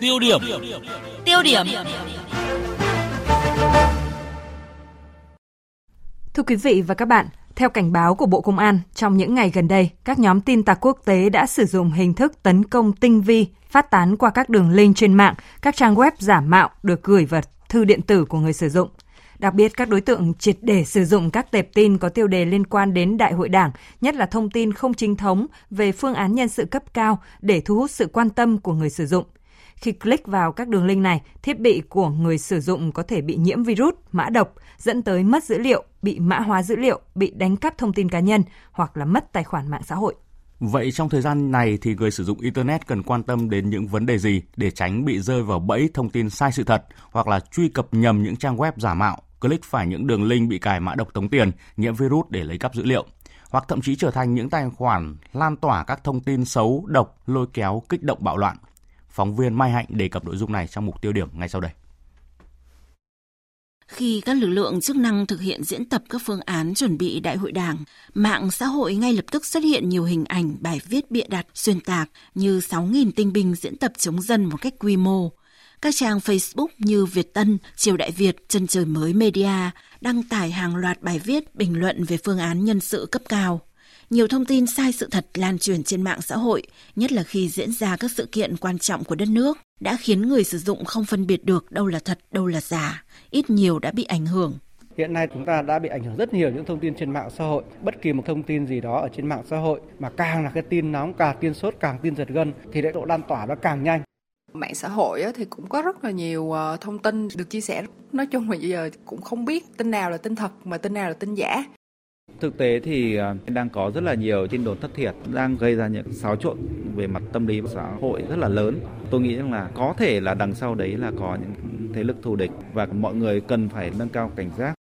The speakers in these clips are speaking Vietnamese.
Tiêu điểm. Tiêu điểm. Thưa quý vị và các bạn, theo cảnh báo của Bộ Công an, trong những ngày gần đây, các nhóm tin tặc quốc tế đã sử dụng hình thức tấn công tinh vi, phát tán qua các đường link trên mạng, các trang web giả mạo được gửi vào thư điện tử của người sử dụng. Đặc biệt, các đối tượng triệt để sử dụng các tệp tin có tiêu đề liên quan đến Đại hội Đảng, nhất là thông tin không chính thống về phương án nhân sự cấp cao để thu hút sự quan tâm của người sử dụng. Khi click vào các đường link này, thiết bị của người sử dụng có thể bị nhiễm virus, mã độc, dẫn tới mất dữ liệu, bị mã hóa dữ liệu, bị đánh cắp thông tin cá nhân hoặc là mất tài khoản mạng xã hội. Vậy trong thời gian này thì người sử dụng Internet cần quan tâm đến những vấn đề gì để tránh bị rơi vào bẫy thông tin sai sự thật hoặc là truy cập nhầm những trang web giả mạo, click phải những đường link bị cài mã độc tống tiền, nhiễm virus để lấy cắp dữ liệu hoặc thậm chí trở thành những tài khoản lan tỏa các thông tin xấu, độc, lôi kéo, kích động bạo loạn. Phóng viên Mai Hạnh đề cập nội dung này trong mục tiêu điểm ngay sau đây. Khi các lực lượng chức năng thực hiện diễn tập các phương án chuẩn bị đại hội đảng, mạng xã hội ngay lập tức xuất hiện nhiều hình ảnh, bài viết bịa đặt, xuyên tạc như 6.000 tinh binh diễn tập chống dân một cách quy mô. Các trang Facebook như Việt Tân, Triều Đại Việt, Chân Trời Mới Media đăng tải hàng loạt bài viết bình luận về phương án nhân sự cấp cao nhiều thông tin sai sự thật lan truyền trên mạng xã hội, nhất là khi diễn ra các sự kiện quan trọng của đất nước, đã khiến người sử dụng không phân biệt được đâu là thật, đâu là giả, ít nhiều đã bị ảnh hưởng. Hiện nay chúng ta đã bị ảnh hưởng rất nhiều những thông tin trên mạng xã hội. Bất kỳ một thông tin gì đó ở trên mạng xã hội mà càng là cái tin nóng, càng tin sốt, càng tin giật gân thì độ lan tỏa nó càng nhanh. Mạng xã hội thì cũng có rất là nhiều ờ, thông tin được chia sẻ. Nói chung là bây giờ cũng không biết tin nào là tin thật mà tin nào là tin giả. Thực tế thì à, đang có rất là nhiều tin đồn thất thiệt đang gây ra những xáo trộn về mặt tâm lý xã hội rất là lớn. Tôi nghĩ rằng là có thể là đằng sau đấy là có những thế lực thù địch và mọi người cần phải nâng cao cảnh giác.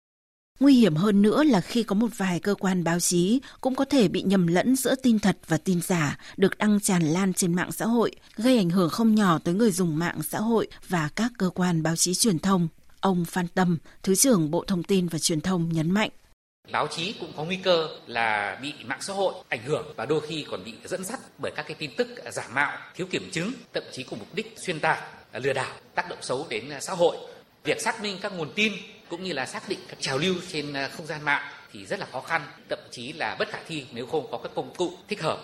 Nguy hiểm hơn nữa là khi có một vài cơ quan báo chí cũng có thể bị nhầm lẫn giữa tin thật và tin giả được đăng tràn lan trên mạng xã hội, gây ảnh hưởng không nhỏ tới người dùng mạng xã hội và các cơ quan báo chí truyền thông. Ông Phan Tâm, Thứ trưởng Bộ Thông tin và Truyền thông nhấn mạnh báo chí cũng có nguy cơ là bị mạng xã hội ảnh hưởng và đôi khi còn bị dẫn dắt bởi các cái tin tức giả mạo, thiếu kiểm chứng, thậm chí cùng mục đích xuyên tạc, lừa đảo, tác động xấu đến xã hội. Việc xác minh các nguồn tin cũng như là xác định các trào lưu trên à, không gian mạng thì rất là khó khăn, thậm chí là bất khả thi nếu không có các công cụ thích hợp.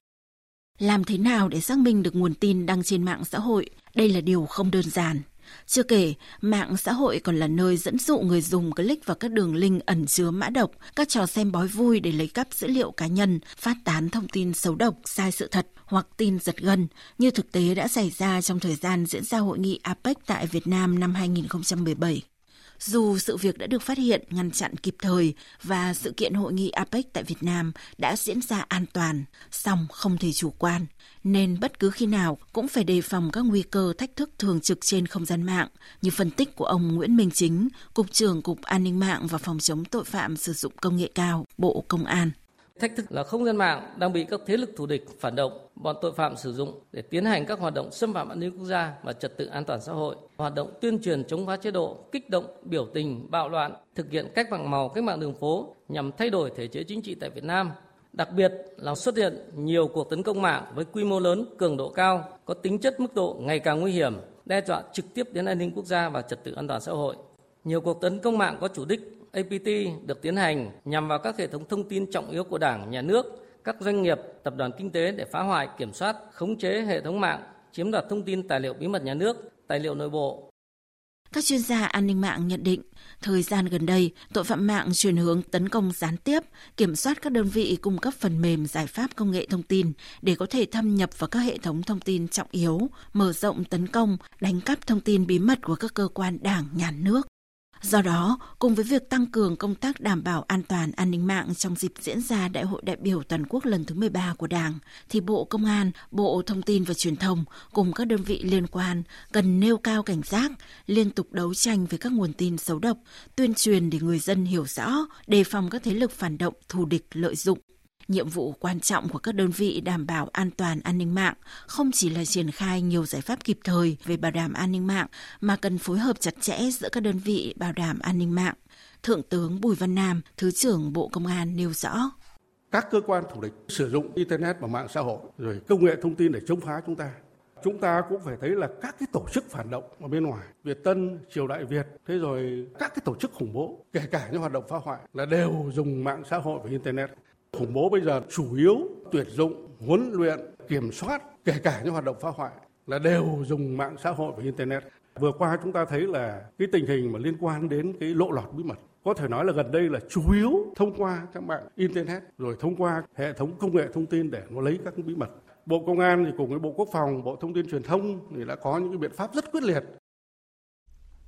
Làm thế nào để xác minh được nguồn tin đăng trên mạng xã hội? Đây là điều không đơn giản. Chưa kể, mạng xã hội còn là nơi dẫn dụ người dùng click vào các đường link ẩn chứa mã độc, các trò xem bói vui để lấy cắp dữ liệu cá nhân, phát tán thông tin xấu độc, sai sự thật hoặc tin giật gân, như thực tế đã xảy ra trong thời gian diễn ra hội nghị APEC tại Việt Nam năm 2017. Dù sự việc đã được phát hiện, ngăn chặn kịp thời và sự kiện hội nghị APEC tại Việt Nam đã diễn ra an toàn, song không thể chủ quan, nên bất cứ khi nào cũng phải đề phòng các nguy cơ thách thức thường trực trên không gian mạng, như phân tích của ông Nguyễn Minh Chính, Cục trưởng Cục An ninh mạng và Phòng chống tội phạm sử dụng công nghệ cao, Bộ Công an. Thách thức là không gian mạng đang bị các thế lực thù địch, phản động, bọn tội phạm sử dụng để tiến hành các hoạt động xâm phạm an ninh quốc gia và trật tự an toàn xã hội, hoạt động tuyên truyền chống phá chế độ, kích động, biểu tình, bạo loạn, thực hiện cách mạng màu, cách mạng đường phố nhằm thay đổi thể chế chính trị tại Việt Nam. Đặc biệt là xuất hiện nhiều cuộc tấn công mạng với quy mô lớn, cường độ cao, có tính chất mức độ ngày càng nguy hiểm, đe dọa trực tiếp đến an ninh quốc gia và trật tự an toàn xã hội. Nhiều cuộc tấn công mạng có chủ đích APT được tiến hành nhằm vào các hệ thống thông tin trọng yếu của Đảng, Nhà nước, các doanh nghiệp, tập đoàn kinh tế để phá hoại, kiểm soát, khống chế hệ thống mạng, chiếm đoạt thông tin tài liệu bí mật nhà nước, tài liệu nội bộ. Các chuyên gia an ninh mạng nhận định, thời gian gần đây, tội phạm mạng chuyển hướng tấn công gián tiếp, kiểm soát các đơn vị cung cấp phần mềm giải pháp công nghệ thông tin để có thể thâm nhập vào các hệ thống thông tin trọng yếu, mở rộng tấn công, đánh cắp thông tin bí mật của các cơ quan đảng, nhà nước. Do đó, cùng với việc tăng cường công tác đảm bảo an toàn an ninh mạng trong dịp diễn ra Đại hội đại biểu toàn quốc lần thứ 13 của Đảng, thì Bộ Công an, Bộ Thông tin và Truyền thông cùng các đơn vị liên quan cần nêu cao cảnh giác, liên tục đấu tranh với các nguồn tin xấu độc, tuyên truyền để người dân hiểu rõ, đề phòng các thế lực phản động thù địch lợi dụng. Nhiệm vụ quan trọng của các đơn vị đảm bảo an toàn an ninh mạng không chỉ là triển khai nhiều giải pháp kịp thời về bảo đảm an ninh mạng mà cần phối hợp chặt chẽ giữa các đơn vị bảo đảm an ninh mạng. Thượng tướng Bùi Văn Nam, Thứ trưởng Bộ Công an nêu rõ. Các cơ quan thủ địch sử dụng Internet và mạng xã hội rồi công nghệ thông tin để chống phá chúng ta. chúng ta cũng phải thấy là các cái tổ chức phản động ở bên ngoài, Việt Tân, Triều Đại Việt, thế rồi các cái tổ chức khủng bố, kể cả những hoạt động phá hoại là đều dùng mạng xã hội và internet. Khủng bố bây giờ chủ yếu tuyển dụng, huấn luyện, kiểm soát, kể cả những hoạt động phá hoại là đều dùng mạng xã hội và internet. Vừa qua chúng ta thấy là cái tình hình mà liên quan đến cái lộ lọt bí mật có thể nói là gần đây là chủ yếu thông qua các mạng internet rồi thông qua hệ thống công nghệ thông tin để nó lấy các bí mật Bộ Công an thì cùng với Bộ Quốc phòng, Bộ Thông tin Truyền thông thì đã có những cái biện pháp rất quyết liệt.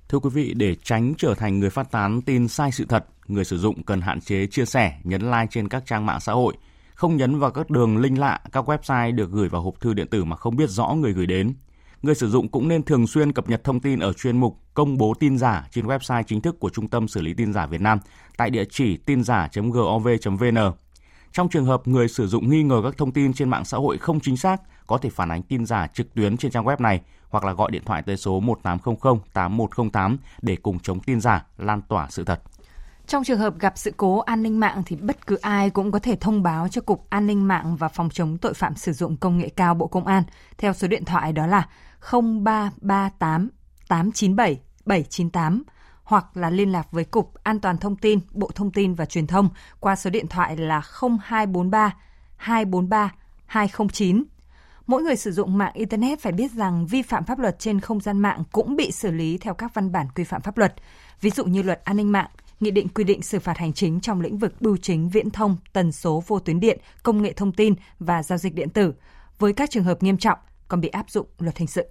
Thưa quý vị, để tránh trở thành người phát tán tin sai sự thật, người sử dụng cần hạn chế chia sẻ, nhấn like trên các trang mạng xã hội, không nhấn vào các đường link lạ, các website được gửi vào hộp thư điện tử mà không biết rõ người gửi đến. Người sử dụng cũng nên thường xuyên cập nhật thông tin ở chuyên mục công bố tin giả trên website chính thức của Trung tâm xử lý tin giả Việt Nam tại địa chỉ tin giả.gov.vn trong trường hợp người sử dụng nghi ngờ các thông tin trên mạng xã hội không chính xác, có thể phản ánh tin giả trực tuyến trên trang web này hoặc là gọi điện thoại tới số 1800 8108 để cùng chống tin giả, lan tỏa sự thật. Trong trường hợp gặp sự cố an ninh mạng thì bất cứ ai cũng có thể thông báo cho Cục An ninh mạng và Phòng chống tội phạm sử dụng công nghệ cao Bộ Công an theo số điện thoại đó là 0338 897 798 hoặc là liên lạc với Cục An toàn Thông tin, Bộ Thông tin và Truyền thông qua số điện thoại là 0243 243 209. Mỗi người sử dụng mạng Internet phải biết rằng vi phạm pháp luật trên không gian mạng cũng bị xử lý theo các văn bản quy phạm pháp luật, ví dụ như luật an ninh mạng, nghị định quy định xử phạt hành chính trong lĩnh vực bưu chính viễn thông, tần số vô tuyến điện, công nghệ thông tin và giao dịch điện tử. Với các trường hợp nghiêm trọng còn bị áp dụng luật hình sự.